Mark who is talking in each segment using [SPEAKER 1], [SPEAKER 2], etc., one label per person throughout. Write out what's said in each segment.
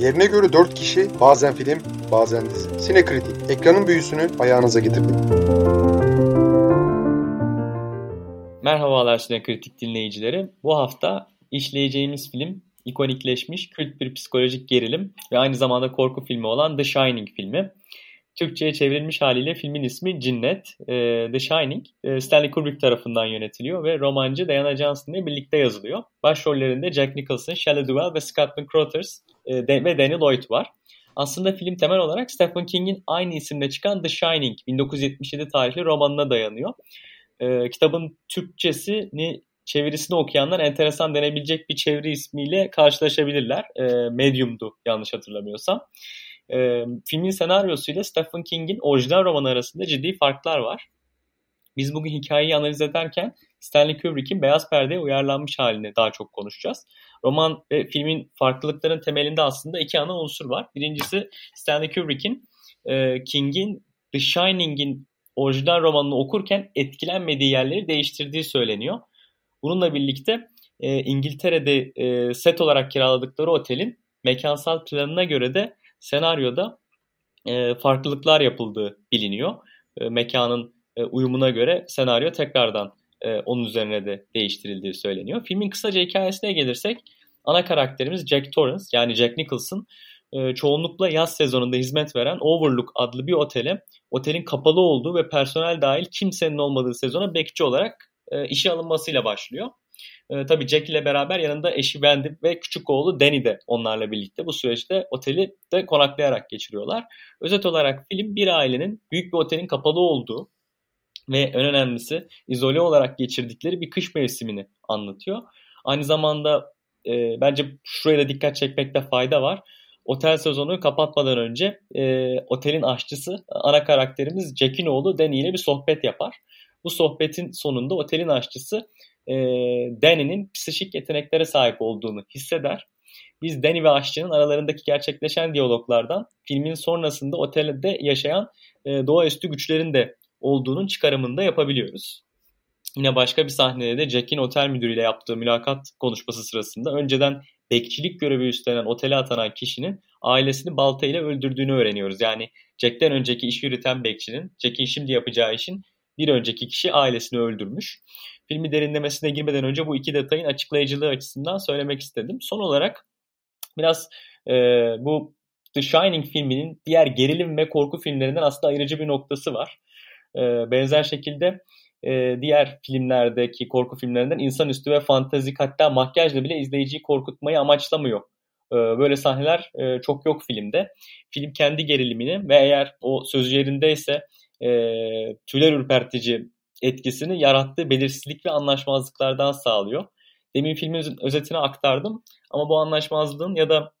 [SPEAKER 1] Yerine göre 4 kişi, bazen film, bazen dizi. Sinekritik, ekranın büyüsünü ayağınıza getirdik.
[SPEAKER 2] Merhabalar Sinekritik dinleyicileri. Bu hafta işleyeceğimiz film ikonikleşmiş kült bir psikolojik gerilim ve aynı zamanda korku filmi olan The Shining filmi. Türkçe'ye çevrilmiş haliyle filmin ismi Cinnet. E, The Shining e, Stanley Kubrick tarafından yönetiliyor ve romancı Diana Johnson ile birlikte yazılıyor. Başrollerinde Jack Nicholson, Shelley Duvall ve Scott McCrothers e, ve Danny Lloyd var. Aslında film temel olarak Stephen King'in aynı isimle çıkan The Shining 1977 tarihli romanına dayanıyor. E, kitabın Türkçesini çevirisini okuyanlar enteresan denebilecek bir çeviri ismiyle karşılaşabilirler. E, Medium'du yanlış hatırlamıyorsam. E, filmin senaryosuyla Stephen King'in orijinal romanı arasında ciddi farklar var. Biz bugün hikayeyi analiz ederken Stanley Kubrick'in Beyaz Perde'ye uyarlanmış halini daha çok konuşacağız. Roman ve filmin farklılıkların temelinde aslında iki ana unsur var. Birincisi Stanley Kubrick'in e, King'in The Shining'in orijinal romanını okurken etkilenmediği yerleri değiştirdiği söyleniyor. Bununla birlikte e, İngiltere'de e, set olarak kiraladıkları otelin mekansal planına göre de senaryoda e, farklılıklar yapıldığı biliniyor. E, mekanın e, uyumuna göre senaryo tekrardan e, onun üzerine de değiştirildiği söyleniyor. Filmin kısaca hikayesine gelirsek ana karakterimiz Jack Torrance yani Jack Nicholson e, çoğunlukla yaz sezonunda hizmet veren Overlook adlı bir otele otelin kapalı olduğu ve personel dahil kimsenin olmadığı sezona bekçi olarak e, işe alınmasıyla başlıyor. E, tabii Jack ile beraber yanında eşi Wendy ve küçük oğlu Danny de onlarla birlikte bu süreçte oteli de konaklayarak geçiriyorlar. Özet olarak film bir ailenin büyük bir otelin kapalı olduğu ve en önemlisi izole olarak geçirdikleri bir kış mevsimini anlatıyor. Aynı zamanda e, bence şuraya da dikkat çekmekte fayda var. Otel sezonu kapatmadan önce e, otelin aşçısı ana karakterimiz Jack'in oğlu Danny ile bir sohbet yapar. Bu sohbetin sonunda otelin aşçısı e, Danny'nin psikik yeteneklere sahip olduğunu hisseder. Biz Danny ve aşçının aralarındaki gerçekleşen diyaloglardan filmin sonrasında otelde yaşayan e, doğaüstü güçlerin de olduğunun çıkarımını da yapabiliyoruz. Yine başka bir sahnede de Jack'in otel müdürüyle yaptığı mülakat konuşması sırasında önceden bekçilik görevi üstlenen otele atanan kişinin ailesini baltayla öldürdüğünü öğreniyoruz. Yani Jack'ten önceki iş yürüten bekçinin Jack'in şimdi yapacağı işin bir önceki kişi ailesini öldürmüş. Filmi derinlemesine girmeden önce bu iki detayın açıklayıcılığı açısından söylemek istedim. Son olarak biraz e, bu The Shining filminin diğer gerilim ve korku filmlerinden aslında ayırıcı bir noktası var. E, benzer şekilde e, diğer filmlerdeki korku filmlerinden insanüstü ve fantezik hatta makyajla bile izleyiciyi korkutmayı amaçlamıyor. E, böyle sahneler e, çok yok filmde. Film kendi gerilimini ve eğer o söz yerindeyse e, tüyler ürpertici etkisini yarattığı belirsizlik ve anlaşmazlıklardan sağlıyor. Demin filmin özetini aktardım ama bu anlaşmazlığın ya da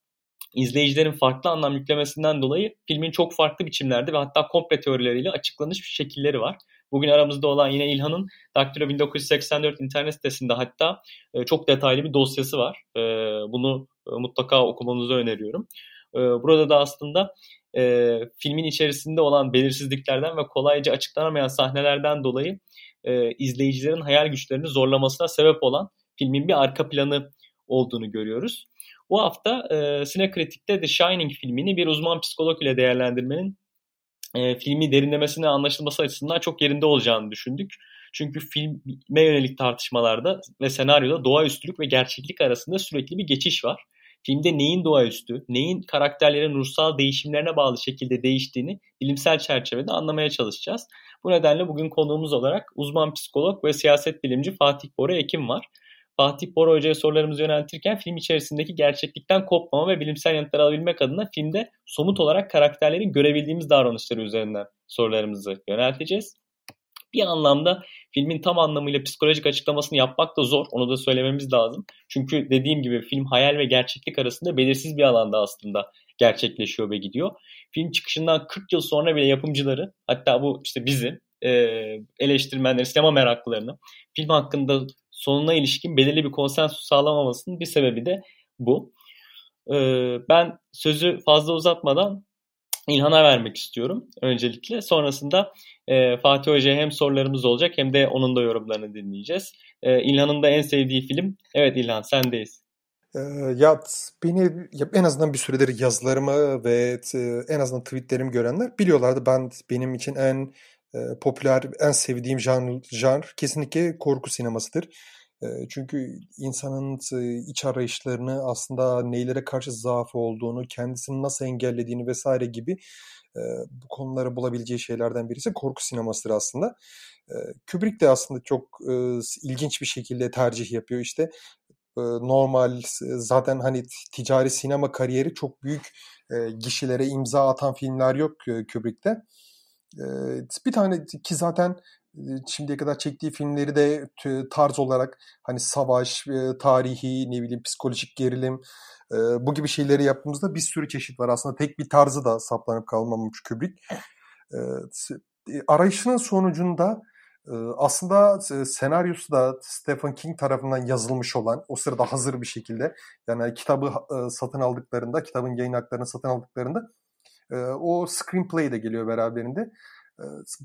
[SPEAKER 2] izleyicilerin farklı anlam yüklemesinden dolayı filmin çok farklı biçimlerde ve hatta komple teorileriyle açıklanış şekilleri var. Bugün aramızda olan yine İlhan'ın Daktilo 1984 internet sitesinde hatta e, çok detaylı bir dosyası var. E, bunu e, mutlaka okumanızı öneriyorum. Burada da aslında e, filmin içerisinde olan belirsizliklerden ve kolayca açıklanamayan sahnelerden dolayı e, izleyicilerin hayal güçlerini zorlamasına sebep olan filmin bir arka planı olduğunu görüyoruz. Bu hafta e, Sinekritik'te The Shining filmini bir uzman psikolog ile değerlendirmenin e, filmi derinlemesine anlaşılması açısından çok yerinde olacağını düşündük. Çünkü filme yönelik tartışmalarda ve senaryoda doğaüstülük ve gerçeklik arasında sürekli bir geçiş var. Filmde neyin doğaüstü, neyin karakterlerin ruhsal değişimlerine bağlı şekilde değiştiğini bilimsel çerçevede anlamaya çalışacağız. Bu nedenle bugün konuğumuz olarak uzman psikolog ve siyaset bilimci Fatih Bora Ekim var. Fatih Bora Hoca'ya sorularımızı yöneltirken film içerisindeki gerçeklikten kopmama ve bilimsel yanıtlar alabilmek adına filmde somut olarak karakterlerin görebildiğimiz davranışları üzerinden sorularımızı yönelteceğiz. Bir anlamda filmin tam anlamıyla psikolojik açıklamasını yapmak da zor. Onu da söylememiz lazım. Çünkü dediğim gibi film hayal ve gerçeklik arasında belirsiz bir alanda aslında gerçekleşiyor ve gidiyor. Film çıkışından 40 yıl sonra bile yapımcıları hatta bu işte bizi e, eleştirmenleri, sinema meraklılarını film hakkında sonuna ilişkin belirli bir konsensus sağlamamasının bir sebebi de bu. E, ben sözü fazla uzatmadan İlhan'a vermek istiyorum öncelikle. Sonrasında e, Fatih Hoca'ya hem sorularımız olacak hem de onun da yorumlarını dinleyeceğiz. E, İlhan'ın da en sevdiği film. Evet İlhan sendeyiz.
[SPEAKER 1] Ya beni en azından bir süredir yazılarımı ve en azından tweetlerimi görenler biliyorlardı. Ben benim için en popüler, en sevdiğim janr, janr kesinlikle korku sinemasıdır. Çünkü insanın iç arayışlarını aslında neylere karşı zaafı olduğunu, kendisini nasıl engellediğini vesaire gibi bu konuları bulabileceği şeylerden birisi korku sinemasıdır aslında. Kubrick de aslında çok ilginç bir şekilde tercih yapıyor. İşte normal zaten hani ticari sinema kariyeri çok büyük gişelere imza atan filmler yok Kubrick'te. Bir tane ki zaten şimdiye kadar çektiği filmleri de tarz olarak hani savaş, tarihi, ne bileyim psikolojik gerilim bu gibi şeyleri yaptığımızda bir sürü çeşit var. Aslında tek bir tarzı da saplanıp kalmamış Kubrick. Arayışının sonucunda aslında senaryosu da Stephen King tarafından yazılmış olan, o sırada hazır bir şekilde yani kitabı satın aldıklarında, kitabın yayın haklarını satın aldıklarında o screenplay de geliyor beraberinde.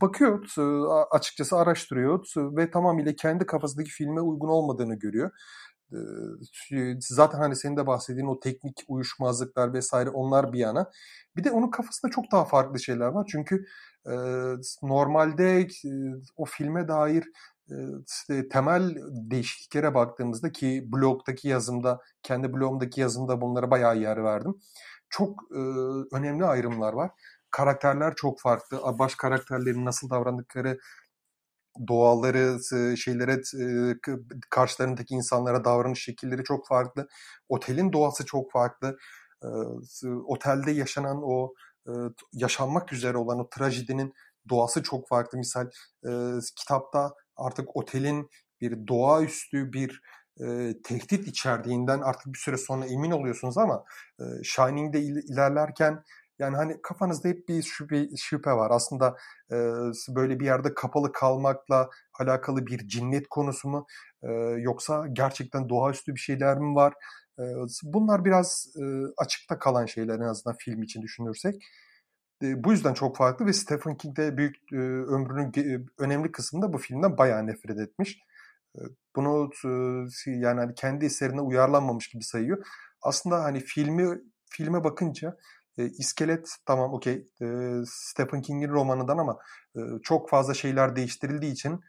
[SPEAKER 1] Bakıyor, açıkçası araştırıyor ve tamamıyla kendi kafasındaki filme uygun olmadığını görüyor. Zaten hani senin de bahsettiğin o teknik uyuşmazlıklar vesaire onlar bir yana. Bir de onun kafasında çok daha farklı şeyler var. Çünkü normalde o filme dair işte temel değişikliklere baktığımızda ki blogdaki yazımda, kendi blogumdaki yazımda bunlara bayağı yer verdim. Çok e, önemli ayrımlar var. Karakterler çok farklı. Baş karakterlerin nasıl davrandıkları, doğalları, şeylere, karşılarındaki insanlara davranış şekilleri çok farklı. Otelin doğası çok farklı. Otelde yaşanan o yaşanmak üzere olan o trajedinin doğası çok farklı. Misal kitapta artık otelin bir doğaüstü bir e, tehdit içerdiğinden artık bir süre sonra emin oluyorsunuz ama e, Shining'de il, ilerlerken yani hani kafanızda hep bir şüphe, şüphe var. Aslında e, böyle bir yerde kapalı kalmakla alakalı bir cinnet konusu mu? E, yoksa gerçekten doğaüstü bir şeyler mi var? E, bunlar biraz e, açıkta kalan şeyler en azından film için düşünürsek. E, bu yüzden çok farklı ve Stephen King de büyük e, ömrünün e, önemli kısmında bu filmden bayağı nefret etmiş. E, bunu e, yani hani kendi eserine uyarlanmamış gibi sayıyor. Aslında hani filmi filme bakınca e, iskelet tamam okey e, Stephen King'in romanından ama e, çok fazla şeyler değiştirildiği için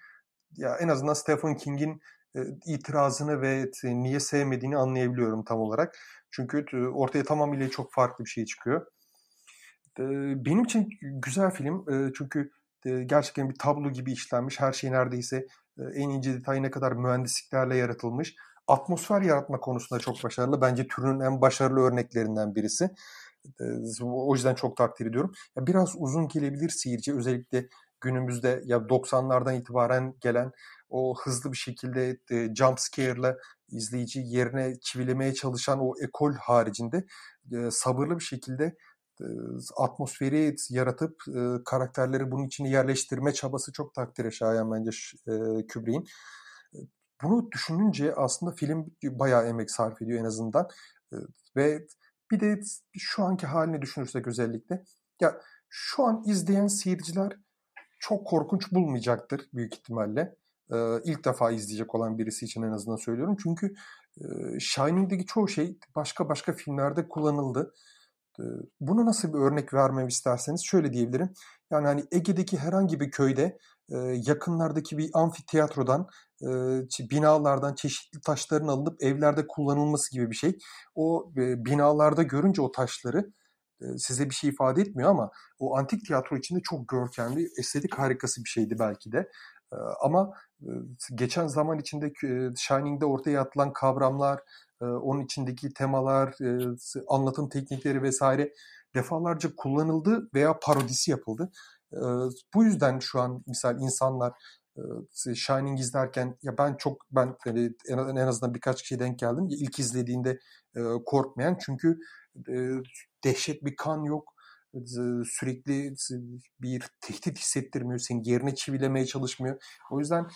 [SPEAKER 1] ya en azından Stephen King'in e, itirazını ve e, niye sevmediğini anlayabiliyorum tam olarak. Çünkü e, ortaya tamamıyla çok farklı bir şey çıkıyor. E, benim için güzel film e, çünkü e, gerçekten bir tablo gibi işlenmiş. Her şey neredeyse e, en ince detayına kadar mühendisliklerle yaratılmış. Atmosfer yaratma konusunda çok başarılı. Bence türünün en başarılı örneklerinden birisi. O yüzden çok takdir ediyorum. Biraz uzun gelebilir seyirci özellikle günümüzde ya 90'lardan itibaren gelen o hızlı bir şekilde e, jump scare'la izleyici yerine çivilemeye çalışan o ekol haricinde sabırlı bir şekilde atmosferi yaratıp karakterleri bunun içine yerleştirme çabası çok takdire şayan bence e. Bunu düşününce aslında film bayağı emek sarf ediyor en azından. Ve bir de şu anki halini düşünürsek özellikle ya şu an izleyen seyirciler çok korkunç bulmayacaktır büyük ihtimalle. Ee, ilk defa izleyecek olan birisi için en azından söylüyorum. Çünkü e, Shining'deki çoğu şey başka başka filmlerde kullanıldı. Bunu nasıl bir örnek vermem isterseniz şöyle diyebilirim. Yani hani Ege'deki herhangi bir köyde yakınlardaki bir amfiteyatrodan binalardan çeşitli taşların alınıp evlerde kullanılması gibi bir şey. O binalarda görünce o taşları size bir şey ifade etmiyor ama o antik tiyatro içinde çok görkemli, estetik harikası bir şeydi belki de. Ama geçen zaman içinde Shining'de ortaya atılan kavramlar, onun içindeki temalar, anlatım teknikleri vesaire defalarca kullanıldı veya parodisi yapıldı. Bu yüzden şu an misal insanlar Shining izlerken ya ben çok ben en azından birkaç kişiye denk geldim. İlk izlediğinde korkmayan çünkü dehşet bir kan yok sürekli bir tehdit hissettirmiyor. Seni yerine çivilemeye çalışmıyor. O yüzden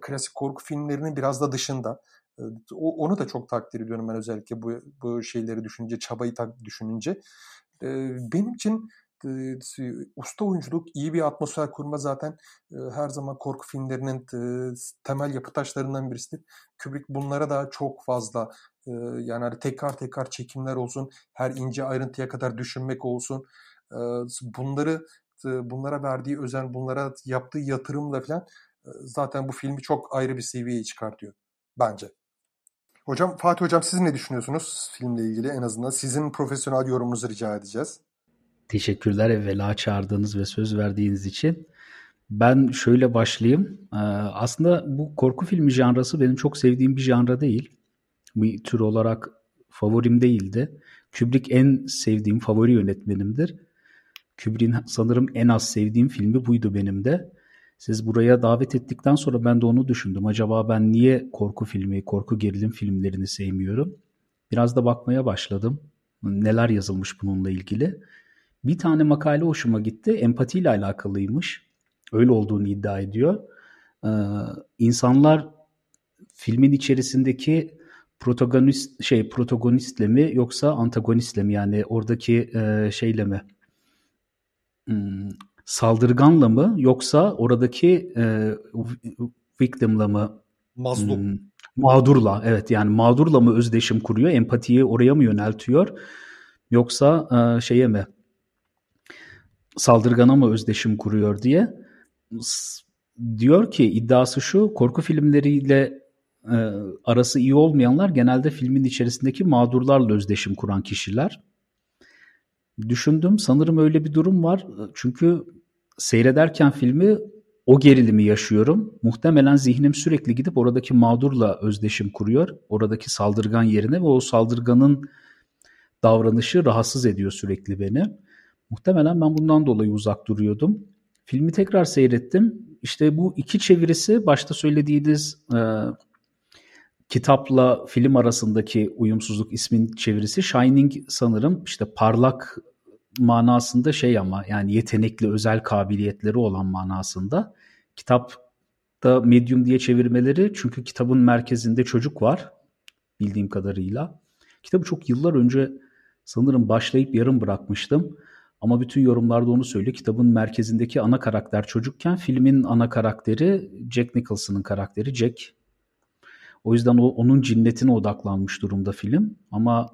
[SPEAKER 1] klasik korku filmlerinin biraz da dışında. O, onu da çok takdir ediyorum ben özellikle bu, bu şeyleri düşününce, çabayı düşününce. Benim için usta oyunculuk, iyi bir atmosfer kurma zaten her zaman korku filmlerinin temel yapı taşlarından birisidir. Kubrick bunlara da çok fazla yani hani tekrar tekrar çekimler olsun, her ince ayrıntıya kadar düşünmek olsun. Bunları bunlara verdiği özen, bunlara yaptığı yatırımla falan zaten bu filmi çok ayrı bir seviyeye çıkartıyor bence. Hocam Fatih Hocam siz ne düşünüyorsunuz filmle ilgili en azından? Sizin profesyonel yorumunuzu rica edeceğiz.
[SPEAKER 3] Teşekkürler evvela çağırdığınız ve söz verdiğiniz için. Ben şöyle başlayayım. Ee, aslında bu korku filmi janrası benim çok sevdiğim bir janra değil. Bir tür olarak favorim değildi. Kubrick en sevdiğim favori yönetmenimdir. Kubrick'in sanırım en az sevdiğim filmi buydu benim de. Siz buraya davet ettikten sonra ben de onu düşündüm. Acaba ben niye korku filmi, korku gerilim filmlerini sevmiyorum? Biraz da bakmaya başladım. Neler yazılmış bununla ilgili. Bir tane makale hoşuma gitti. Empatiyle alakalıymış. Öyle olduğunu iddia ediyor. Ee, insanlar filmin içerisindeki protagonist şey protagonistle mi yoksa antagonistle mi? Yani oradaki e, şeyle mi? Hmm, saldırganla mı yoksa oradaki e, victim'la mı?
[SPEAKER 1] Mazlum. Hmm,
[SPEAKER 3] mağdurla evet. Yani mağdurla mı özdeşim kuruyor? Empatiyi oraya mı yöneltiyor? Yoksa e, şeye mi saldırgana mı özdeşim kuruyor diye diyor ki iddiası şu korku filmleriyle e, arası iyi olmayanlar genelde filmin içerisindeki mağdurlarla özdeşim kuran kişiler. Düşündüm sanırım öyle bir durum var. Çünkü seyrederken filmi o gerilimi yaşıyorum. Muhtemelen zihnim sürekli gidip oradaki mağdurla özdeşim kuruyor. Oradaki saldırgan yerine ve o saldırganın davranışı rahatsız ediyor sürekli beni. Muhtemelen ben bundan dolayı uzak duruyordum. Filmi tekrar seyrettim. İşte bu iki çevirisi başta söylediğiniz e, kitapla film arasındaki uyumsuzluk ismin çevirisi Shining sanırım işte parlak manasında şey ama yani yetenekli özel kabiliyetleri olan manasında. Kitapta medium diye çevirmeleri çünkü kitabın merkezinde çocuk var bildiğim kadarıyla. Kitabı çok yıllar önce sanırım başlayıp yarım bırakmıştım. Ama bütün yorumlarda onu söylüyor. Kitabın merkezindeki ana karakter çocukken filmin ana karakteri Jack Nicholson'ın karakteri Jack. O yüzden o, onun cinnetine odaklanmış durumda film. Ama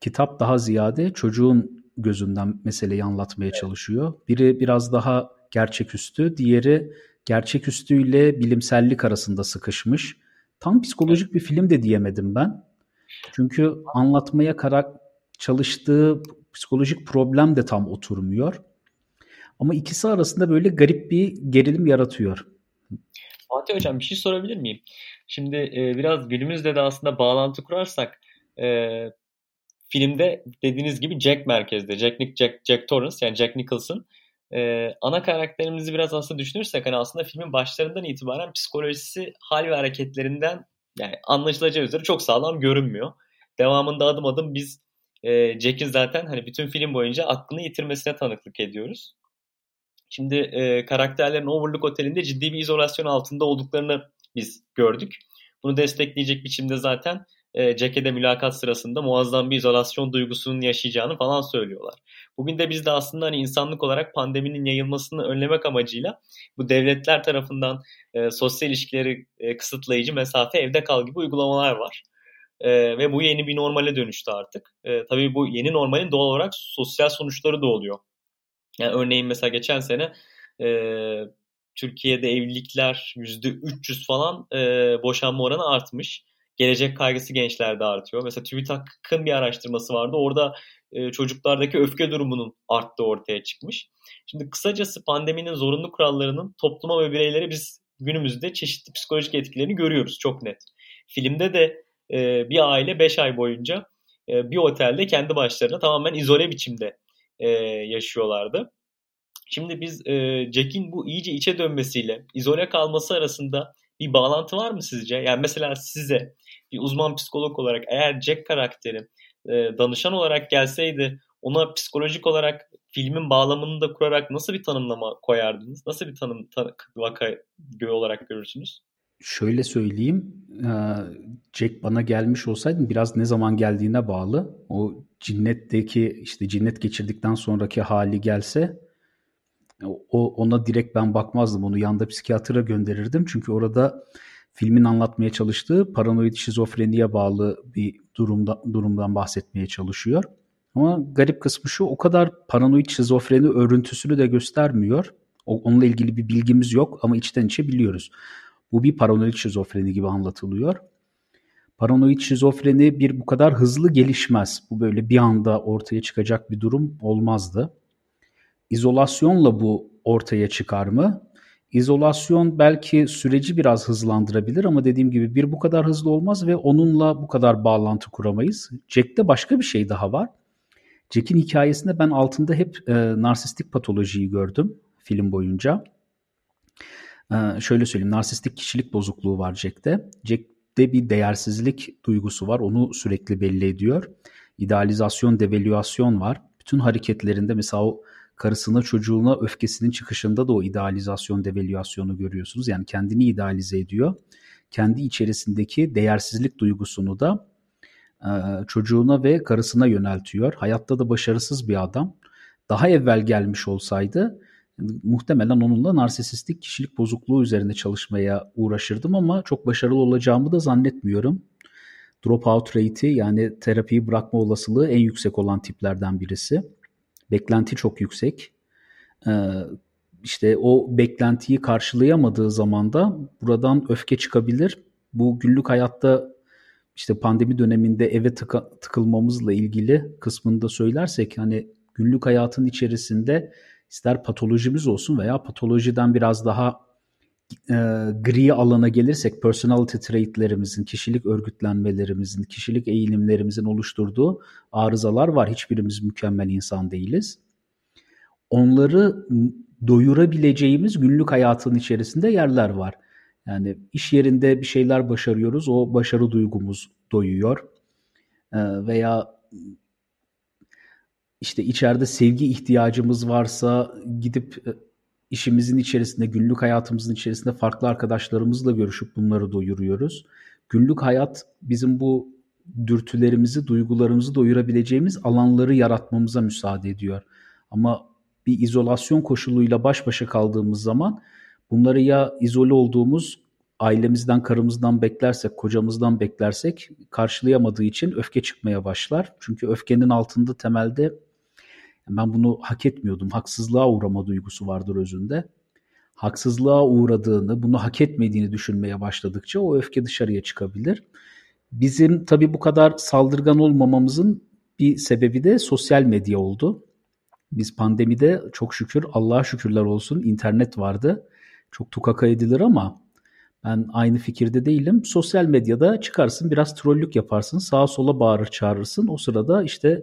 [SPEAKER 3] kitap daha ziyade çocuğun gözünden meseleyi anlatmaya çalışıyor. Biri biraz daha gerçeküstü, diğeri gerçeküstüyle bilimsellik arasında sıkışmış. Tam psikolojik bir film de diyemedim ben. Çünkü anlatmaya karak çalıştığı psikolojik problem de tam oturmuyor. Ama ikisi arasında böyle garip bir gerilim yaratıyor.
[SPEAKER 2] Fatih Hocam bir şey sorabilir miyim? Şimdi e, biraz günümüzde de aslında bağlantı kurarsak e, filmde dediğiniz gibi Jack merkezde. Jack, Nick, Jack, Jack Torrance yani Jack Nicholson. E, ana karakterimizi biraz aslında düşünürsek hani aslında filmin başlarından itibaren psikolojisi hal ve hareketlerinden yani anlaşılacağı üzere çok sağlam görünmüyor. Devamında adım adım biz e, Jack'in zaten hani bütün film boyunca aklını yitirmesine tanıklık ediyoruz. Şimdi e, karakterlerin Overlook Oteli'nde ciddi bir izolasyon altında olduklarını biz gördük. Bunu destekleyecek biçimde zaten e, Jack'e de mülakat sırasında muazzam bir izolasyon duygusunun yaşayacağını falan söylüyorlar. Bugün de biz de aslında hani insanlık olarak pandeminin yayılmasını önlemek amacıyla bu devletler tarafından e, sosyal ilişkileri e, kısıtlayıcı mesafe evde kal gibi uygulamalar var. E, ve bu yeni bir normale dönüştü artık. E, tabii bu yeni normalin doğal olarak sosyal sonuçları da oluyor. Yani örneğin mesela geçen sene e, Türkiye'de evlilikler %300 falan e, boşanma oranı artmış. Gelecek kaygısı gençlerde artıyor. Mesela TÜBİTAK'ın bir araştırması vardı. Orada e, çocuklardaki öfke durumunun arttığı ortaya çıkmış. Şimdi kısacası pandeminin zorunlu kurallarının topluma ve bireylere biz günümüzde çeşitli psikolojik etkilerini görüyoruz çok net. Filmde de e, bir aile 5 ay boyunca e, bir otelde kendi başlarına tamamen izole biçimde e, yaşıyorlardı. Şimdi biz e, Jack'in bu iyice içe dönmesiyle izole kalması arasında bir bağlantı var mı sizce? Yani mesela size bir uzman psikolog olarak eğer Jack karakteri e, danışan olarak gelseydi ona psikolojik olarak filmin bağlamını da kurarak nasıl bir tanımlama koyardınız? Nasıl bir tanım ta, vaka olarak görürsünüz?
[SPEAKER 3] Şöyle söyleyeyim. Jack bana gelmiş olsaydı biraz ne zaman geldiğine bağlı. O cinnetteki işte cinnet geçirdikten sonraki hali gelse o ona direkt ben bakmazdım. Onu yanda psikiyatra gönderirdim. Çünkü orada filmin anlatmaya çalıştığı paranoid şizofreniye bağlı bir durumda, durumdan bahsetmeye çalışıyor. Ama garip kısmı şu o kadar paranoid şizofreni örüntüsünü de göstermiyor. O, onunla ilgili bir bilgimiz yok ama içten içe biliyoruz. Bu bir paranoid şizofreni gibi anlatılıyor. Paranoid şizofreni bir bu kadar hızlı gelişmez. Bu böyle bir anda ortaya çıkacak bir durum olmazdı. İzolasyonla bu ortaya çıkar mı? İzolasyon belki süreci biraz hızlandırabilir ama dediğim gibi bir bu kadar hızlı olmaz ve onunla bu kadar bağlantı kuramayız. Jack'te başka bir şey daha var. Jack'in hikayesinde ben altında hep e, narsistik patolojiyi gördüm film boyunca. E, şöyle söyleyeyim, narsistik kişilik bozukluğu var Jack'te. Jack'te bir değersizlik duygusu var, onu sürekli belli ediyor. İdealizasyon, devalüasyon var. Bütün hareketlerinde mesela o karısına çocuğuna öfkesinin çıkışında da o idealizasyon devalüasyonu görüyorsunuz. Yani kendini idealize ediyor. Kendi içerisindeki değersizlik duygusunu da e, çocuğuna ve karısına yöneltiyor. Hayatta da başarısız bir adam. Daha evvel gelmiş olsaydı muhtemelen onunla narsisistik kişilik bozukluğu üzerine çalışmaya uğraşırdım ama çok başarılı olacağımı da zannetmiyorum. Dropout rate'i yani terapiyi bırakma olasılığı en yüksek olan tiplerden birisi. Beklenti çok yüksek. Ee, işte o beklentiyi karşılayamadığı zaman da buradan öfke çıkabilir. Bu günlük hayatta işte pandemi döneminde eve tıka, tıkılmamızla ilgili kısmında söylersek hani günlük hayatın içerisinde ister patolojimiz olsun veya patolojiden biraz daha e, gri alana gelirsek personality traitlerimizin, kişilik örgütlenmelerimizin, kişilik eğilimlerimizin oluşturduğu arızalar var. Hiçbirimiz mükemmel insan değiliz. Onları doyurabileceğimiz günlük hayatın içerisinde yerler var. Yani iş yerinde bir şeyler başarıyoruz, o başarı duygumuz doyuyor. E, veya işte içeride sevgi ihtiyacımız varsa gidip e, işimizin içerisinde, günlük hayatımızın içerisinde farklı arkadaşlarımızla görüşüp bunları doyuruyoruz. Günlük hayat bizim bu dürtülerimizi, duygularımızı doyurabileceğimiz alanları yaratmamıza müsaade ediyor. Ama bir izolasyon koşuluyla baş başa kaldığımız zaman bunları ya izole olduğumuz ailemizden, karımızdan beklersek, kocamızdan beklersek karşılayamadığı için öfke çıkmaya başlar. Çünkü öfkenin altında temelde ben bunu hak etmiyordum. Haksızlığa uğrama duygusu vardır özünde. Haksızlığa uğradığını, bunu hak etmediğini düşünmeye başladıkça o öfke dışarıya çıkabilir. Bizim tabii bu kadar saldırgan olmamamızın bir sebebi de sosyal medya oldu. Biz pandemide çok şükür Allah'a şükürler olsun internet vardı. Çok tukaka edilir ama ben aynı fikirde değilim. Sosyal medyada çıkarsın biraz trollük yaparsın sağa sola bağırır çağırırsın. O sırada işte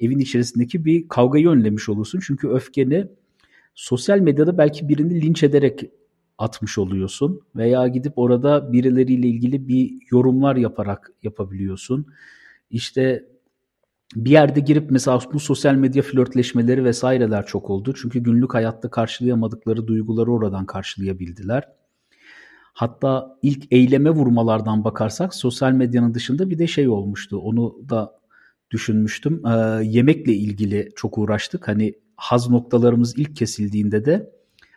[SPEAKER 3] evin içerisindeki bir kavgayı önlemiş olursun. Çünkü öfkeni sosyal medyada belki birini linç ederek atmış oluyorsun veya gidip orada birileriyle ilgili bir yorumlar yaparak yapabiliyorsun. İşte bir yerde girip mesela bu sosyal medya flörtleşmeleri vesaireler çok oldu. Çünkü günlük hayatta karşılayamadıkları duyguları oradan karşılayabildiler. Hatta ilk eyleme vurmalardan bakarsak sosyal medyanın dışında bir de şey olmuştu. Onu da düşünmüştüm. Ee, yemekle ilgili çok uğraştık. Hani haz noktalarımız ilk kesildiğinde de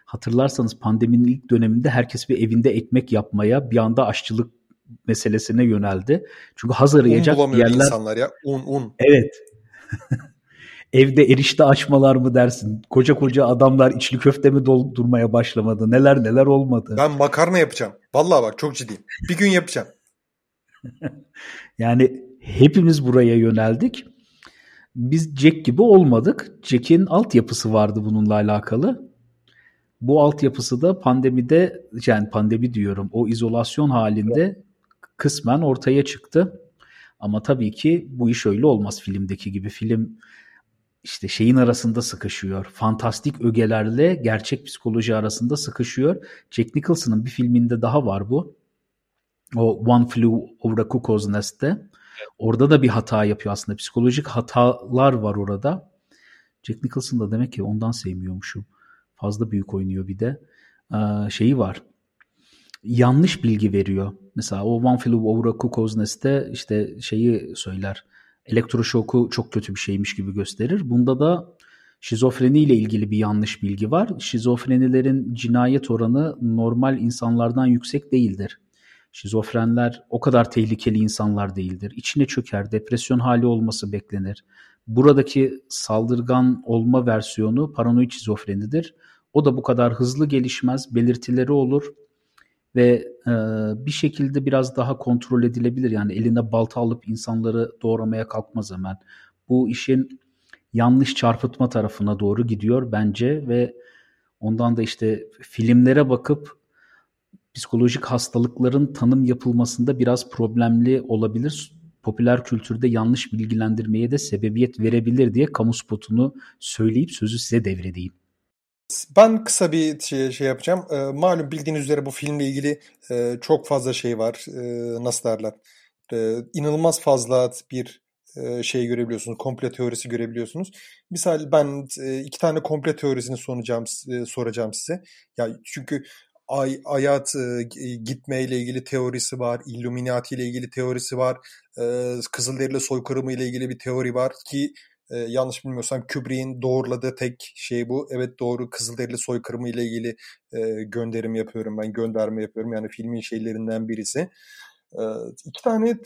[SPEAKER 3] hatırlarsanız pandeminin ilk döneminde herkes bir evinde ekmek yapmaya bir anda aşçılık meselesine yöneldi. Çünkü haz arayacak un yerler...
[SPEAKER 1] insanlar ya. Un, un.
[SPEAKER 3] Evet. Evde erişte açmalar mı dersin? Koca koca adamlar içli köfte mi doldurmaya başlamadı? Neler neler olmadı?
[SPEAKER 1] Ben makarna yapacağım. Vallahi bak çok ciddiyim. Bir gün yapacağım.
[SPEAKER 3] yani hepimiz buraya yöneldik. Biz Jack gibi olmadık. Jack'in altyapısı vardı bununla alakalı. Bu altyapısı da pandemide yani pandemi diyorum o izolasyon halinde kısmen ortaya çıktı. Ama tabii ki bu iş öyle olmaz filmdeki gibi. Film işte şeyin arasında sıkışıyor. Fantastik ögelerle gerçek psikoloji arasında sıkışıyor. Jack Nicholson'ın bir filminde daha var bu. O One Flew Over a Cuckoo's Nest'te. Orada da bir hata yapıyor aslında. Psikolojik hatalar var orada. Jack Nicholson da demek ki ondan sevmiyormuşum. Fazla büyük oynuyor bir de. Ee, şeyi var. yanlış bilgi veriyor. Mesela o One Flew Over a Cuckoo's Nest'te işte şeyi söyler. Elektroşoku çok kötü bir şeymiş gibi gösterir. Bunda da şizofreni ile ilgili bir yanlış bilgi var. Şizofrenilerin cinayet oranı normal insanlardan yüksek değildir. Şizofrenler o kadar tehlikeli insanlar değildir. İçine çöker, depresyon hali olması beklenir. Buradaki saldırgan olma versiyonu paranoid şizofrenidir. O da bu kadar hızlı gelişmez, belirtileri olur ve e, bir şekilde biraz daha kontrol edilebilir. Yani eline balta alıp insanları doğramaya kalkmaz hemen. Bu işin yanlış çarpıtma tarafına doğru gidiyor bence ve ondan da işte filmlere bakıp psikolojik hastalıkların tanım yapılmasında biraz problemli olabilir. Popüler kültürde yanlış bilgilendirmeye de sebebiyet verebilir diye kamu spotunu söyleyip sözü size devredeyim.
[SPEAKER 1] Ben kısa bir şey, şey yapacağım. E, malum bildiğiniz üzere bu filmle ilgili e, çok fazla şey var. E, nasıl derler? E, inanılmaz fazla bir e, şey görebiliyorsunuz. Komple teorisi görebiliyorsunuz. Misal ben e, iki tane komple teorisini soracağım, e, soracağım size. Ya çünkü ay, hayat e, gitme ile ilgili teorisi var, Illuminati ile ilgili teorisi var, e, Kızılderili soykırımı ile ilgili bir teori var ki e, yanlış bilmiyorsam Kubrick'in doğruladığı tek şey bu. Evet doğru Kızılderili soykırımı ile ilgili e, gönderim yapıyorum ben, gönderme yapıyorum. Yani filmin şeylerinden birisi. E, iki tane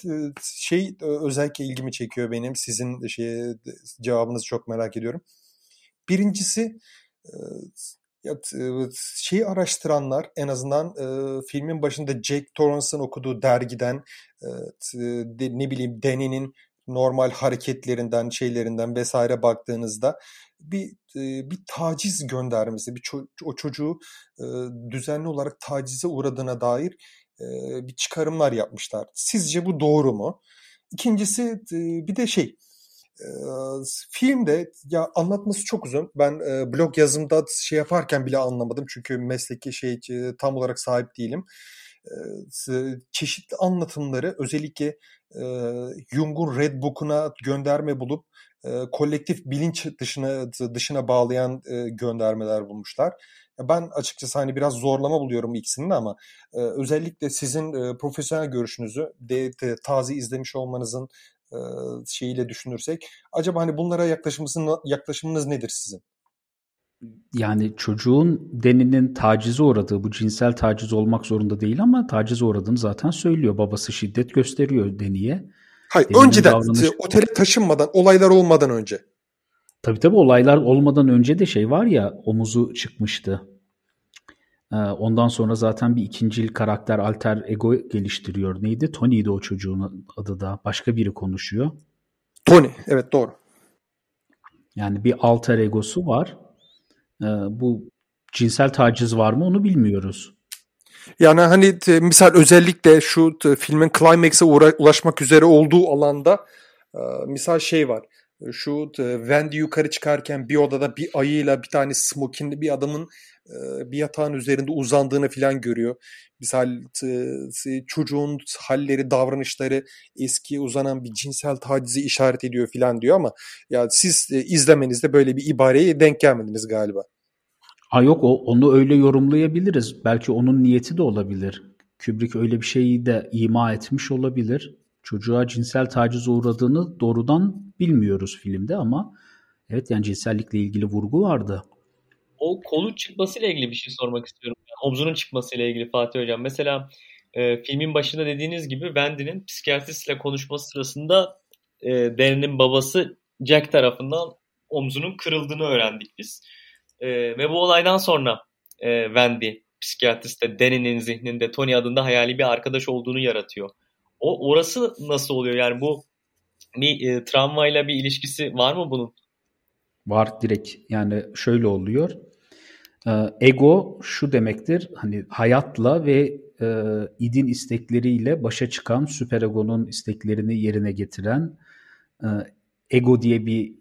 [SPEAKER 1] şey özellikle ilgimi çekiyor benim. Sizin şey cevabınızı çok merak ediyorum. Birincisi şeyi araştıranlar en azından filmin başında Jake Torrance'ın okuduğu dergiden ne bileyim Danny'nin normal hareketlerinden, şeylerinden vesaire baktığınızda bir bir taciz göndermesi, bir ço- o çocuğu düzenli olarak tacize uğradığına dair bir çıkarımlar yapmışlar. Sizce bu doğru mu? İkincisi bir de şey filmde ya anlatması çok uzun. Ben blog yazımda şey yaparken bile anlamadım çünkü mesleki şey tam olarak sahip değilim. çeşitli anlatımları özellikle Jung'un Red Book'una gönderme bulup kolektif bilinç dışına dışına bağlayan göndermeler bulmuşlar. Ben açıkçası hani biraz zorlama buluyorum ikisini ama özellikle sizin profesyonel görüşünüzü de, de taze izlemiş olmanızın şeyiyle düşünürsek acaba hani bunlara yaklaşımınız yaklaşımınız nedir sizin?
[SPEAKER 3] Yani çocuğun deninin tacize uğradığı, bu cinsel taciz olmak zorunda değil ama tacize uğradığını zaten söylüyor. Babası şiddet gösteriyor deniye.
[SPEAKER 1] Hayır, Deninin önceden davranış... otele taşınmadan, olaylar olmadan önce.
[SPEAKER 3] Tabii tabii olaylar olmadan önce de şey var ya omuzu çıkmıştı. Ondan sonra zaten bir ikincil karakter alter ego geliştiriyor. Neydi? Tony'ydi o çocuğun adı da. Başka biri konuşuyor.
[SPEAKER 1] Tony, evet doğru.
[SPEAKER 3] Yani bir alter egosu var. Bu cinsel taciz var mı onu bilmiyoruz.
[SPEAKER 1] Yani hani misal özellikle şu filmin climax'e ulaşmak üzere olduğu alanda misal şey var. Şu Wendy yukarı çıkarken bir odada bir ayıyla bir tane smokinli bir adamın bir yatağın üzerinde uzandığını falan görüyor. Misal çocuğun halleri, davranışları eski uzanan bir cinsel tacizi işaret ediyor falan diyor ama ya siz izlemenizde böyle bir ibareye denk gelmediniz galiba.
[SPEAKER 3] Ha yok o, onu öyle yorumlayabiliriz. Belki onun niyeti de olabilir. Kubrick öyle bir şeyi de ima etmiş olabilir. Çocuğa cinsel taciz uğradığını doğrudan bilmiyoruz filmde ama evet yani cinsellikle ilgili vurgu vardı
[SPEAKER 2] o kolu çıkmasıyla ilgili bir şey sormak istiyorum. Yani omzunun çıkmasıyla ilgili Fatih Hocam. Mesela e, filmin başında dediğiniz gibi Wendy'nin psikiyatristle konuşması sırasında e, Danny'nin babası Jack tarafından omzunun kırıldığını öğrendik biz. E, ve bu olaydan sonra e, Wendy psikiyatriste Danny'nin zihninde Tony adında hayali bir arkadaş olduğunu yaratıyor. O orası nasıl oluyor? Yani bu bir e, travmayla bir ilişkisi var mı bunun?
[SPEAKER 3] Var direkt yani şöyle oluyor. Ee, ego şu demektir hani hayatla ve e, idin istekleriyle başa çıkan süperegonun isteklerini yerine getiren e, ego diye bir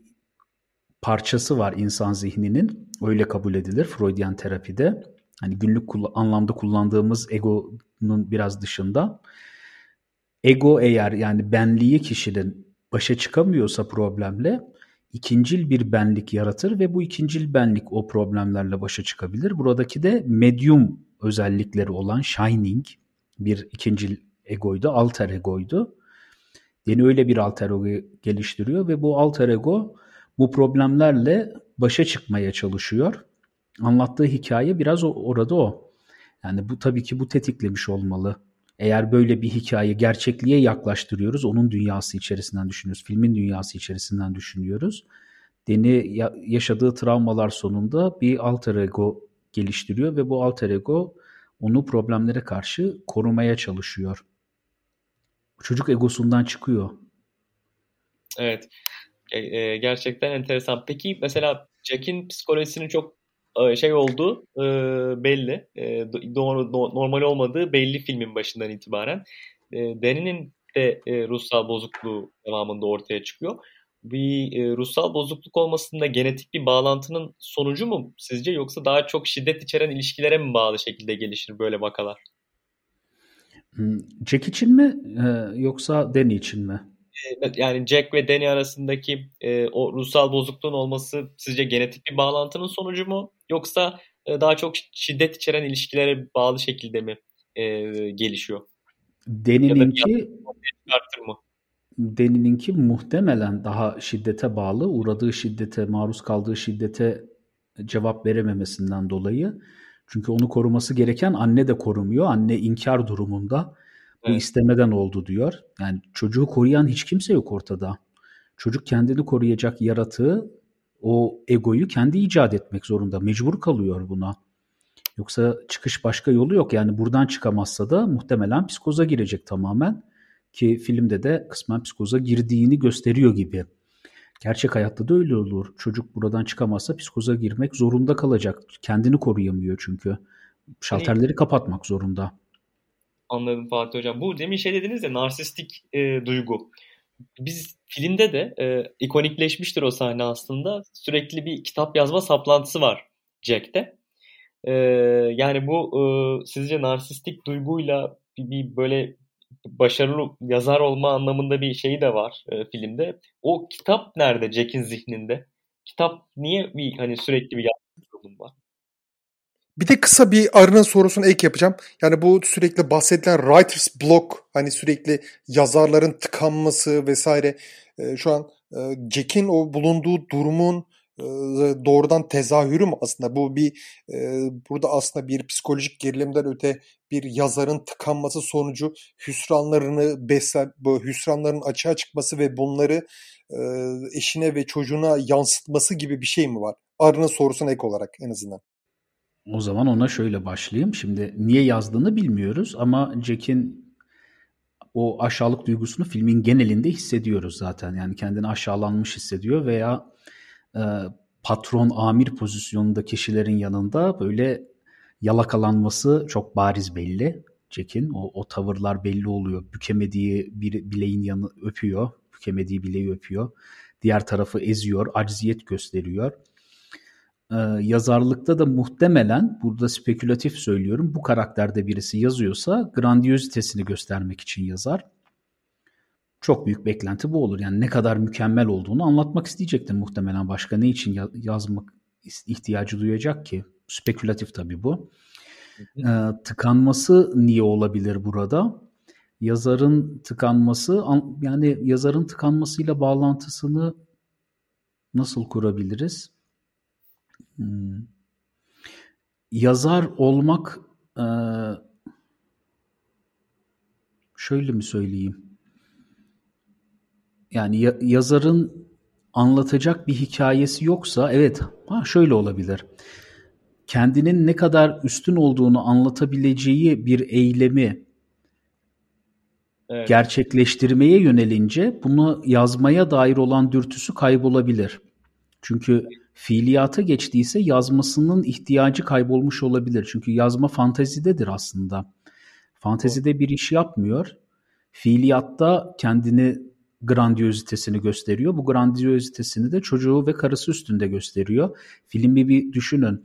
[SPEAKER 3] parçası var insan zihninin. Öyle kabul edilir Freudian terapide. Hani günlük kull- anlamda kullandığımız egonun biraz dışında. Ego eğer yani benliği kişinin başa çıkamıyorsa problemle ikincil bir benlik yaratır ve bu ikincil benlik o problemlerle başa çıkabilir. Buradaki de medium özellikleri olan Shining bir ikincil egoydu, alter egoydu. Yeni öyle bir alter ego geliştiriyor ve bu alter ego bu problemlerle başa çıkmaya çalışıyor. Anlattığı hikaye biraz orada o. Yani bu tabii ki bu tetiklemiş olmalı. Eğer böyle bir hikaye gerçekliğe yaklaştırıyoruz, onun dünyası içerisinden düşünüyoruz, filmin dünyası içerisinden düşünüyoruz. Deni yaşadığı travmalar sonunda bir alter ego geliştiriyor ve bu alter ego onu problemlere karşı korumaya çalışıyor. Çocuk egosundan çıkıyor.
[SPEAKER 2] Evet. E, e, gerçekten enteresan. Peki mesela Jack'in psikolojisinin çok şey olduğu e, belli. E, doğru, normal olmadığı belli filmin başından itibaren. E, Deni'nin de e, ruhsal bozukluğu devamında ortaya çıkıyor. Bir e, ruhsal bozukluk olmasında genetik bir bağlantının sonucu mu sizce yoksa daha çok şiddet içeren ilişkilere mi bağlı şekilde gelişir böyle vakalar?
[SPEAKER 3] Hmm, Jack için mi e, yoksa Danny için mi?
[SPEAKER 2] Yani Jack ve Danny arasındaki e, o ruhsal bozukluğun olması sizce genetik bir bağlantının sonucu mu? Yoksa e, daha çok şiddet içeren ilişkilere bağlı şekilde mi e, gelişiyor?
[SPEAKER 3] Danny'ninki Danny'ninki muhtemelen daha şiddete bağlı. Uğradığı şiddete, maruz kaldığı şiddete cevap verememesinden dolayı. Çünkü onu koruması gereken anne de korumuyor. Anne inkar durumunda. Bu evet. istemeden oldu diyor. Yani çocuğu koruyan hiç kimse yok ortada. Çocuk kendini koruyacak yaratığı, o egoyu kendi icat etmek zorunda. Mecbur kalıyor buna. Yoksa çıkış başka yolu yok. Yani buradan çıkamazsa da muhtemelen psikoza girecek tamamen. Ki filmde de kısmen psikoza girdiğini gösteriyor gibi. Gerçek hayatta da öyle olur. Çocuk buradan çıkamazsa psikoza girmek zorunda kalacak. Kendini koruyamıyor çünkü. Şalterleri kapatmak zorunda.
[SPEAKER 2] Anladım Fatih Hocam. Bu demin şey dediniz ya narsistik e, duygu. Biz filmde de e, ikonikleşmiştir o sahne aslında. Sürekli bir kitap yazma saplantısı var Jack'te. E, yani bu e, sizce narsistik duyguyla bir, bir böyle başarılı yazar olma anlamında bir şeyi de var e, filmde. O kitap nerede Jack'in zihninde? Kitap niye bir hani sürekli bir yazma var?
[SPEAKER 1] Bir de kısa bir arının sorusunu ek yapacağım. Yani bu sürekli bahsedilen writer's block hani sürekli yazarların tıkanması vesaire e, şu an e, Jack'in o bulunduğu durumun e, doğrudan tezahürü mü aslında? Bu bir e, burada aslında bir psikolojik gerilimden öte bir yazarın tıkanması sonucu hüsranlarını besler, bu hüsranların açığa çıkması ve bunları e, eşine ve çocuğuna yansıtması gibi bir şey mi var? Arının sorusuna ek olarak en azından.
[SPEAKER 3] O zaman ona şöyle başlayayım. Şimdi niye yazdığını bilmiyoruz ama Jack'in o aşağılık duygusunu filmin genelinde hissediyoruz zaten. Yani kendini aşağılanmış hissediyor veya e, patron amir pozisyonunda kişilerin yanında böyle yalakalanması çok bariz belli. Jack'in o, o tavırlar belli oluyor. Bükemediği bir bileğin yanı öpüyor. Bükemediği bileği öpüyor. Diğer tarafı eziyor, acziyet gösteriyor e, yazarlıkta da muhtemelen burada spekülatif söylüyorum bu karakterde birisi yazıyorsa grandiyozitesini göstermek için yazar. Çok büyük beklenti bu olur. Yani ne kadar mükemmel olduğunu anlatmak isteyecektir muhtemelen. Başka ne için yazmak ihtiyacı duyacak ki? Spekülatif tabii bu. E, tıkanması niye olabilir burada? Yazarın tıkanması yani yazarın tıkanmasıyla bağlantısını nasıl kurabiliriz? Hmm. Yazar olmak e, şöyle mi söyleyeyim? Yani ya, yazarın anlatacak bir hikayesi yoksa evet ha şöyle olabilir. Kendinin ne kadar üstün olduğunu anlatabileceği bir eylemi evet. gerçekleştirmeye yönelince bunu yazmaya dair olan dürtüsü kaybolabilir. Çünkü fiiliyata geçtiyse yazmasının ihtiyacı kaybolmuş olabilir. Çünkü yazma fantezidedir aslında. Fantezide bir iş yapmıyor. Fiiliyatta kendini grandiyozitesini gösteriyor. Bu grandiyozitesini de çocuğu ve karısı üstünde gösteriyor. Filmi bir düşünün.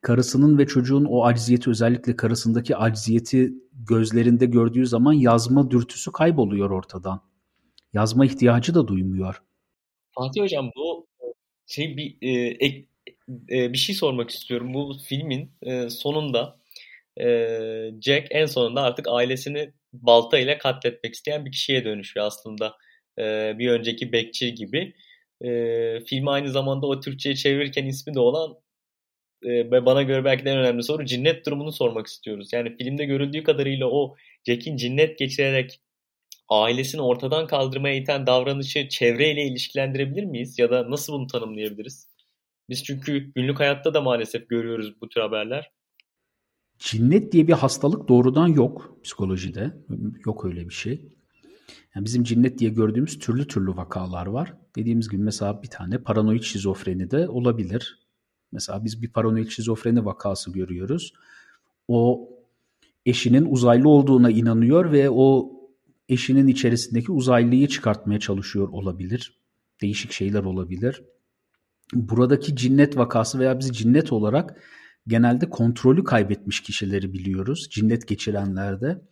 [SPEAKER 3] Karısının ve çocuğun o acziyeti özellikle karısındaki acziyeti gözlerinde gördüğü zaman yazma dürtüsü kayboluyor ortadan. Yazma ihtiyacı da duymuyor.
[SPEAKER 2] Fatih Hocam bu şey bir e, ek, e, bir şey sormak istiyorum. Bu filmin e, sonunda e, Jack en sonunda artık ailesini balta ile katletmek isteyen bir kişiye dönüşüyor aslında. E, bir önceki bekçi gibi. E, filmi aynı zamanda o Türkçe'ye çevirirken ismi de olan e, bana göre belki de en önemli soru cinnet durumunu sormak istiyoruz. Yani filmde görüldüğü kadarıyla o Jack'in cinnet geçirerek ailesini ortadan kaldırmaya iten davranışı çevreyle ilişkilendirebilir miyiz? Ya da nasıl bunu tanımlayabiliriz? Biz çünkü günlük hayatta da maalesef görüyoruz bu tür haberler.
[SPEAKER 3] Cinnet diye bir hastalık doğrudan yok psikolojide. Yok öyle bir şey. Yani bizim cinnet diye gördüğümüz türlü türlü vakalar var. Dediğimiz gibi mesela bir tane paranoid şizofreni de olabilir. Mesela biz bir paranoid şizofreni vakası görüyoruz. O eşinin uzaylı olduğuna inanıyor ve o eşinin içerisindeki uzaylıyı çıkartmaya çalışıyor olabilir. Değişik şeyler olabilir. Buradaki cinnet vakası veya biz cinnet olarak genelde kontrolü kaybetmiş kişileri biliyoruz. Cinnet geçirenlerde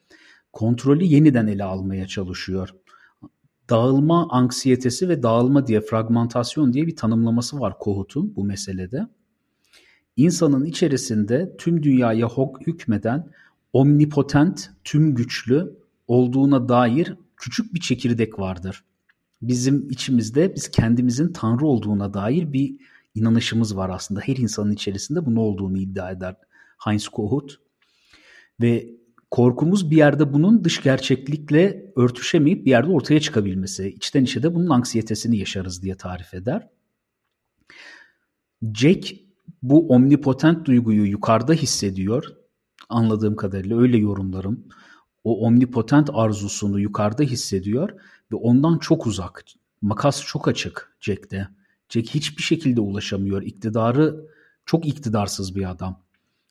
[SPEAKER 3] kontrolü yeniden ele almaya çalışıyor. Dağılma anksiyetesi ve dağılma diye fragmentasyon diye bir tanımlaması var Kohut'un bu meselede. İnsanın içerisinde tüm dünyaya hükmeden omnipotent, tüm güçlü olduğuna dair küçük bir çekirdek vardır. Bizim içimizde biz kendimizin Tanrı olduğuna dair bir inanışımız var aslında. Her insanın içerisinde bunun olduğunu iddia eder Heinz Kohut. Ve korkumuz bir yerde bunun dış gerçeklikle örtüşemeyip bir yerde ortaya çıkabilmesi. İçten içe de bunun anksiyetesini yaşarız diye tarif eder. Jack bu omnipotent duyguyu yukarıda hissediyor. Anladığım kadarıyla öyle yorumlarım. O omnipotent arzusunu yukarıda hissediyor ve ondan çok uzak. Makas çok açık Jack'te. Jack hiçbir şekilde ulaşamıyor. İktidarı çok iktidarsız bir adam.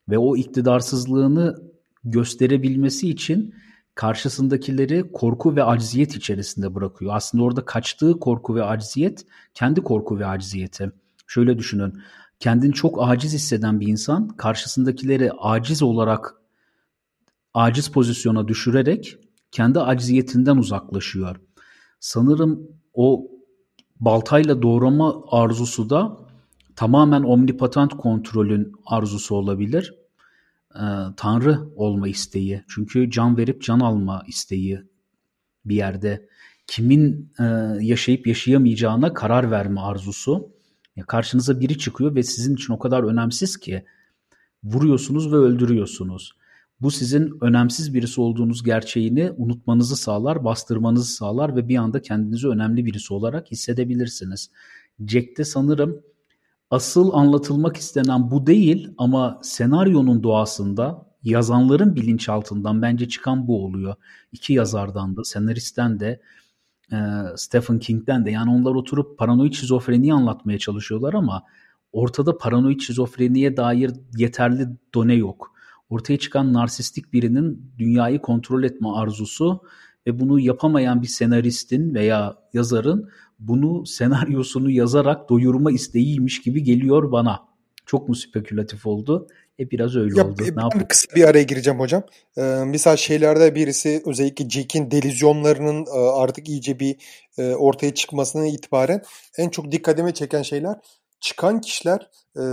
[SPEAKER 3] Ve o iktidarsızlığını gösterebilmesi için karşısındakileri korku ve acziyet içerisinde bırakıyor. Aslında orada kaçtığı korku ve acziyet kendi korku ve acziyeti. Şöyle düşünün. Kendini çok aciz hisseden bir insan karşısındakileri aciz olarak aciz pozisyona düşürerek kendi acziyetinden uzaklaşıyor. Sanırım o baltayla doğrama arzusu da tamamen omnipotent kontrolün arzusu olabilir. Ee, Tanrı olma isteği. Çünkü can verip can alma isteği bir yerde. Kimin e, yaşayıp yaşayamayacağına karar verme arzusu. Ya karşınıza biri çıkıyor ve sizin için o kadar önemsiz ki vuruyorsunuz ve öldürüyorsunuz. Bu sizin önemsiz birisi olduğunuz gerçeğini unutmanızı sağlar, bastırmanızı sağlar ve bir anda kendinizi önemli birisi olarak hissedebilirsiniz. Jack'te sanırım asıl anlatılmak istenen bu değil ama senaryonun doğasında yazanların bilinçaltından bence çıkan bu oluyor. İki yazardan da, senaristten de, e, Stephen King'den de yani onlar oturup paranoid şizofreniyi anlatmaya çalışıyorlar ama ortada paranoid şizofreniye dair yeterli done yok ortaya çıkan narsistik birinin dünyayı kontrol etme arzusu ve bunu yapamayan bir senaristin veya yazarın bunu senaryosunu yazarak doyurma isteğiymiş gibi geliyor bana. Çok mu spekülatif oldu? E biraz öyle ya, oldu.
[SPEAKER 1] E, ne ben kısa bir araya gireceğim hocam. Ee, misal şeylerde birisi özellikle Jack'in delizyonlarının e, artık iyice bir e, ortaya çıkmasına itibaren en çok dikkatimi çeken şeyler çıkan kişiler e,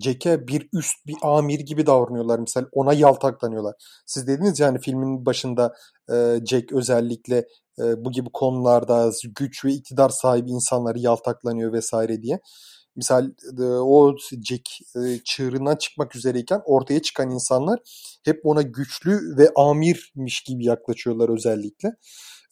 [SPEAKER 1] Jack'e bir üst bir amir gibi davranıyorlar. Mesela ona yaltaklanıyorlar. Siz dediniz yani filmin başında e, Jack özellikle e, bu gibi konularda güç ve iktidar sahibi insanları yaltaklanıyor vesaire diye. Misal o Jack çığırından çıkmak üzereyken ortaya çıkan insanlar hep ona güçlü ve amirmiş gibi yaklaşıyorlar özellikle.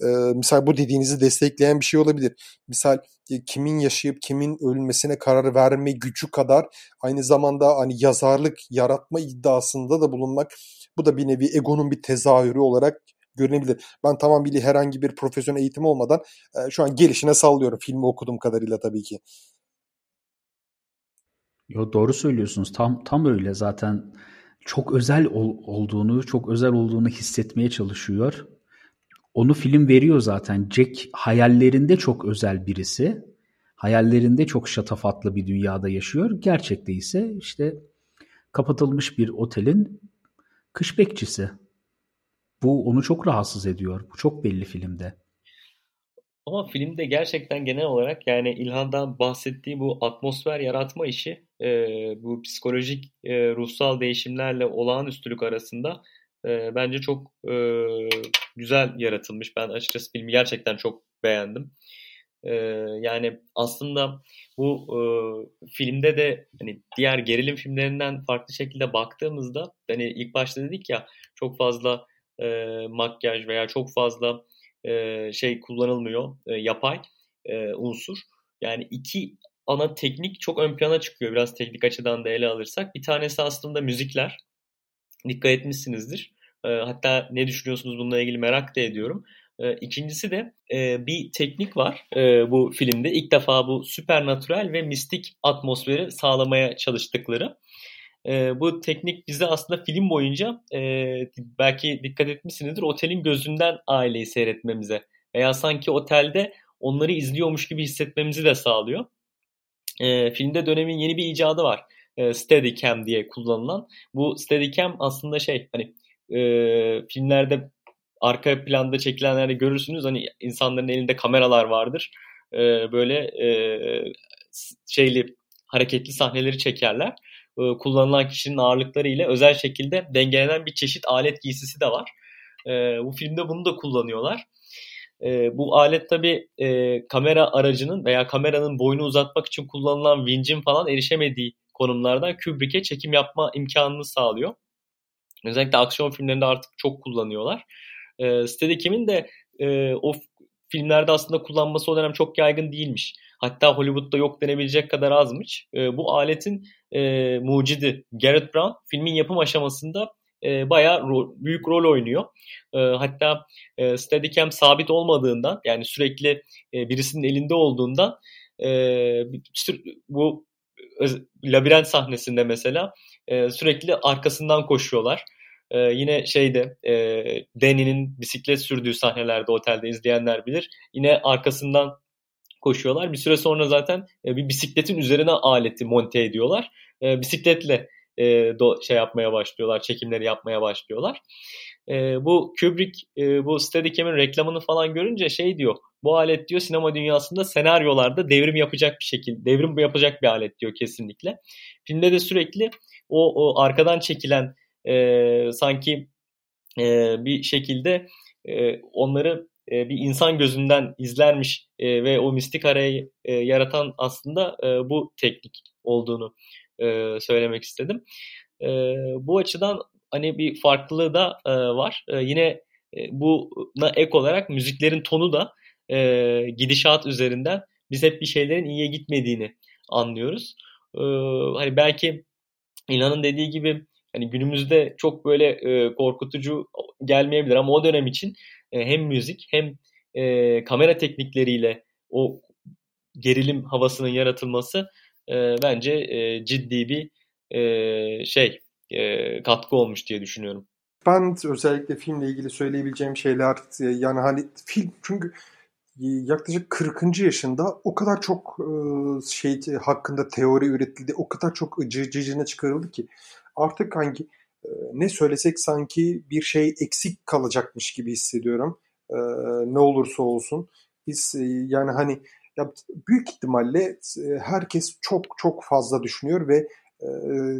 [SPEAKER 1] E, misal bu dediğinizi destekleyen bir şey olabilir. Misal e, kimin yaşayıp kimin ölmesine karar verme gücü kadar aynı zamanda hani yazarlık yaratma iddiasında da bulunmak bu da bir nevi egonun bir tezahürü olarak görünebilir. Ben tamamıyla herhangi bir profesyonel eğitim olmadan e, şu an gelişine sallıyorum filmi okuduğum kadarıyla tabii ki.
[SPEAKER 3] Yo doğru söylüyorsunuz. Tam tam öyle zaten çok özel ol, olduğunu, çok özel olduğunu hissetmeye çalışıyor. Onu film veriyor zaten. Jack hayallerinde çok özel birisi. Hayallerinde çok şatafatlı bir dünyada yaşıyor. Gerçekte ise işte kapatılmış bir otelin kış bekçisi. Bu onu çok rahatsız ediyor. Bu çok belli filmde.
[SPEAKER 2] Ama filmde gerçekten genel olarak yani İlhan'dan bahsettiği bu atmosfer yaratma işi e, bu psikolojik e, ruhsal değişimlerle olağanüstülük arasında e, bence çok e, güzel yaratılmış. Ben açıkçası filmi gerçekten çok beğendim. E, yani aslında bu e, filmde de hani diğer gerilim filmlerinden farklı şekilde baktığımızda hani ilk başta dedik ya çok fazla e, makyaj veya çok fazla e, şey kullanılmıyor e, yapay e, unsur. Yani iki ana teknik çok ön plana çıkıyor biraz teknik açıdan da ele alırsak. Bir tanesi aslında müzikler. Dikkat etmişsinizdir. E, hatta ne düşünüyorsunuz bununla ilgili merak da ediyorum. E, ikincisi de e, bir teknik var e, bu filmde. İlk defa bu süpernatürel ve mistik atmosferi sağlamaya çalıştıkları. E, bu teknik bize aslında film boyunca e, belki dikkat etmişsinizdir otelin gözünden aileyi seyretmemize veya sanki otelde onları izliyormuş gibi hissetmemizi de sağlıyor. Filmde dönemin yeni bir icadı var. E, Steadicam diye kullanılan. Bu Steadicam aslında şey hani e, filmlerde arka planda çekilenlerde görürsünüz hani insanların elinde kameralar vardır. E, böyle e, şeyli hareketli sahneleri çekerler. E, kullanılan kişinin ağırlıkları ile özel şekilde dengelenen bir çeşit alet giysisi de var. E, bu filmde bunu da kullanıyorlar. E, bu alet tabi e, kamera aracının veya kameranın boyunu uzatmak için kullanılan vincin falan erişemediği konumlardan Kubrick'e çekim yapma imkanını sağlıyor. Özellikle aksiyon filmlerinde artık çok kullanıyorlar. E, Steadicam'in de e, o filmlerde aslında kullanması o dönem çok yaygın değilmiş. Hatta Hollywood'da yok denebilecek kadar azmış. E, bu aletin e, mucidi Garrett Brown filmin yapım aşamasında e, bayağı ro- büyük rol oynuyor. E, hatta e, Steadicam sabit olmadığından yani sürekli e, birisinin elinde olduğundan e, bu labirent sahnesinde mesela e, sürekli arkasından koşuyorlar. Ee, yine şeyde e, Danny'nin bisiklet sürdüğü sahnelerde otelde izleyenler bilir. Yine arkasından koşuyorlar. Bir süre sonra zaten e, bir bisikletin üzerine aleti monte ediyorlar. E, bisikletle e, do, şey yapmaya başlıyorlar, çekimleri yapmaya başlıyorlar. E, bu Kubrick e, bu Steadicam'in reklamını falan görünce şey diyor. Bu alet diyor sinema dünyasında senaryolarda devrim yapacak bir şekilde, devrim yapacak bir alet diyor kesinlikle. Filmde de sürekli o, o arkadan çekilen e, sanki e, bir şekilde e, onları e, bir insan gözünden izlermiş e, ve o mistik arayı e, yaratan aslında e, bu teknik olduğunu e, söylemek istedim. E, bu açıdan hani bir farklılığı da e, var. E, yine e, buna ek olarak müziklerin tonu da e, gidişat üzerinden biz hep bir şeylerin iyiye gitmediğini anlıyoruz. E, hani belki İlhan'ın dediği gibi hani günümüzde çok böyle e, korkutucu gelmeyebilir ama o dönem için e, hem müzik hem e, kamera teknikleriyle o gerilim havasının yaratılması e, bence e, ciddi bir e, şey e, katkı olmuş diye düşünüyorum.
[SPEAKER 1] Ben özellikle filmle ilgili söyleyebileceğim şeyler e, yani hani film çünkü yaklaşık 40. yaşında o kadar çok e, şey hakkında teori üretildi, o kadar çok cıcına çıkarıldı ki artık hangi e, ne söylesek sanki bir şey eksik kalacakmış gibi hissediyorum. E, ne olursa olsun. Biz yani hani ya büyük ihtimalle herkes çok çok fazla düşünüyor ve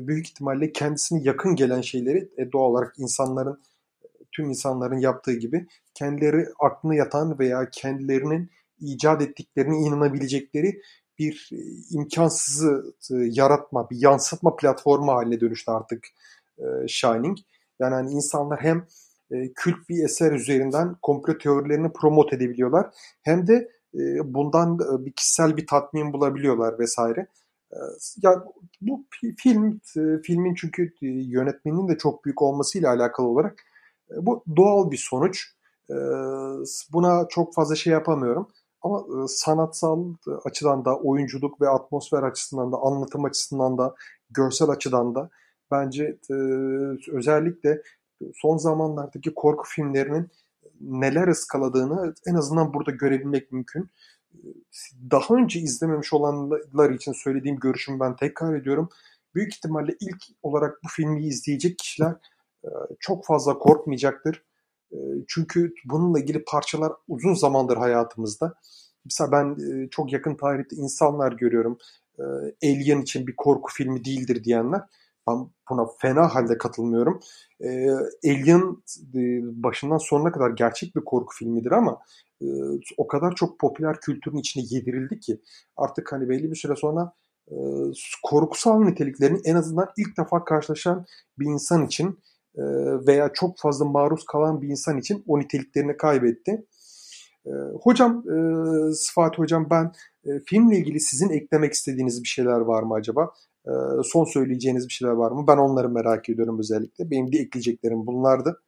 [SPEAKER 1] büyük ihtimalle kendisine yakın gelen şeyleri doğal olarak insanların tüm insanların yaptığı gibi kendileri aklına yatan veya kendilerinin icat ettiklerine inanabilecekleri bir e, imkansızı e, yaratma, bir yansıtma platformu haline dönüştü artık e, Shining. Yani hani insanlar hem kült bir eser üzerinden komplo teorilerini promote edebiliyorlar hem de bundan bir kişisel bir tatmin bulabiliyorlar vesaire. Ya bu film filmin çünkü yönetmenin de çok büyük olmasıyla alakalı olarak bu doğal bir sonuç. Buna çok fazla şey yapamıyorum. Ama e, sanatsal açıdan da, oyunculuk ve atmosfer açısından da, anlatım açısından da, görsel açıdan da bence e, özellikle son zamanlardaki korku filmlerinin neler ıskaladığını en azından burada görebilmek mümkün. Daha önce izlememiş olanlar için söylediğim görüşümü ben tekrar ediyorum. Büyük ihtimalle ilk olarak bu filmi izleyecek kişiler e, çok fazla korkmayacaktır. çünkü bununla ilgili parçalar uzun zamandır hayatımızda. Mesela ben çok yakın tarihte insanlar görüyorum. Alien için bir korku filmi değildir diyenler. Ben buna fena halde katılmıyorum. Alien başından sonuna kadar gerçek bir korku filmidir ama o kadar çok popüler kültürün içine yedirildi ki artık hani belli bir süre sonra korkusal niteliklerini en azından ilk defa karşılaşan bir insan için veya çok fazla maruz kalan bir insan için o niteliklerini kaybetti. Hocam, Sıfat Hocam ben filmle ilgili sizin eklemek istediğiniz bir şeyler var mı acaba? Son söyleyeceğiniz bir şeyler var mı? Ben onları merak ediyorum özellikle. Benim de ekleyeceklerim bunlardı.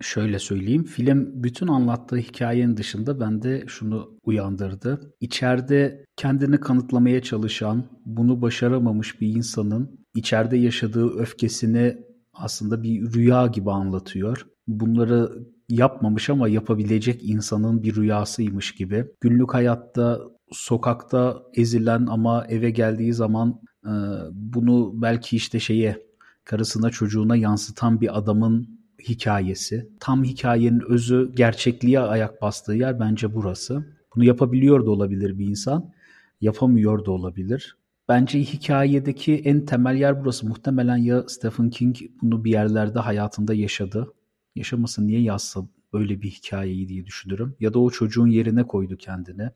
[SPEAKER 3] Şöyle söyleyeyim, film bütün anlattığı hikayenin dışında bende şunu uyandırdı. İçeride kendini kanıtlamaya çalışan, bunu başaramamış bir insanın içeride yaşadığı öfkesini aslında bir rüya gibi anlatıyor. Bunları yapmamış ama yapabilecek insanın bir rüyasıymış gibi. Günlük hayatta sokakta ezilen ama eve geldiği zaman e, bunu belki işte şeye karısına çocuğuna yansıtan bir adamın hikayesi. Tam hikayenin özü gerçekliğe ayak bastığı yer bence burası. Bunu yapabiliyor da olabilir bir insan, yapamıyor da olabilir. Bence hikayedeki en temel yer burası. Muhtemelen ya Stephen King bunu bir yerlerde hayatında yaşadı. Yaşaması niye yazsa böyle bir hikayeyi diye düşünürüm. Ya da o çocuğun yerine koydu kendini.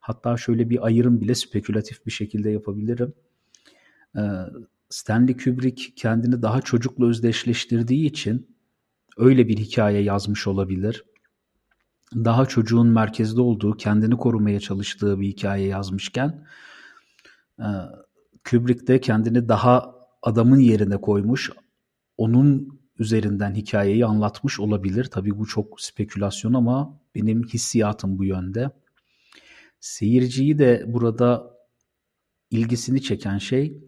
[SPEAKER 3] Hatta şöyle bir ayrım bile spekülatif bir şekilde yapabilirim. Ee, Stanley Kubrick kendini daha çocukla özdeşleştirdiği için öyle bir hikaye yazmış olabilir. Daha çocuğun merkezde olduğu, kendini korumaya çalıştığı bir hikaye yazmışken Kubrick de kendini daha adamın yerine koymuş. Onun üzerinden hikayeyi anlatmış olabilir. Tabii bu çok spekülasyon ama benim hissiyatım bu yönde. Seyirciyi de burada ilgisini çeken şey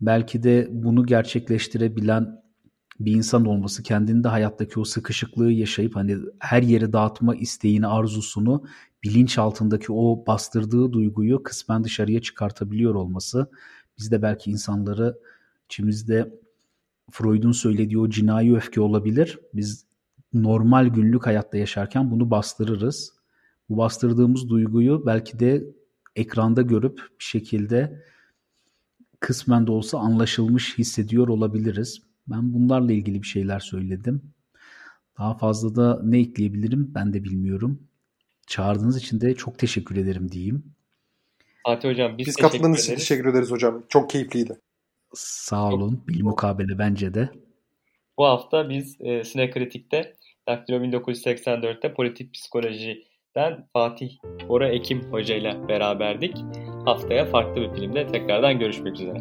[SPEAKER 3] belki de bunu gerçekleştirebilen bir insan olması, kendinde hayattaki o sıkışıklığı yaşayıp hani her yeri dağıtma isteğini, arzusunu, bilinç altındaki o bastırdığı duyguyu kısmen dışarıya çıkartabiliyor olması. Biz de belki insanları içimizde Freud'un söylediği o cinayi öfke olabilir. Biz normal günlük hayatta yaşarken bunu bastırırız. Bu bastırdığımız duyguyu belki de ekranda görüp bir şekilde kısmen de olsa anlaşılmış hissediyor olabiliriz. Ben bunlarla ilgili bir şeyler söyledim. Daha fazla da ne ekleyebilirim ben de bilmiyorum. Çağırdığınız için de çok teşekkür ederim diyeyim.
[SPEAKER 2] Fatih Hocam biz,
[SPEAKER 1] biz katıldığınız için teşekkür ederiz hocam. Çok keyifliydi.
[SPEAKER 3] Sağ olun. Bil mukabele bence de.
[SPEAKER 2] Bu hafta biz e, Sinekritik'te Daktilo 1984'te politik psikolojiden Fatih Bora Ekim Hoca ile beraberdik. Haftaya farklı bir filmde tekrardan görüşmek üzere.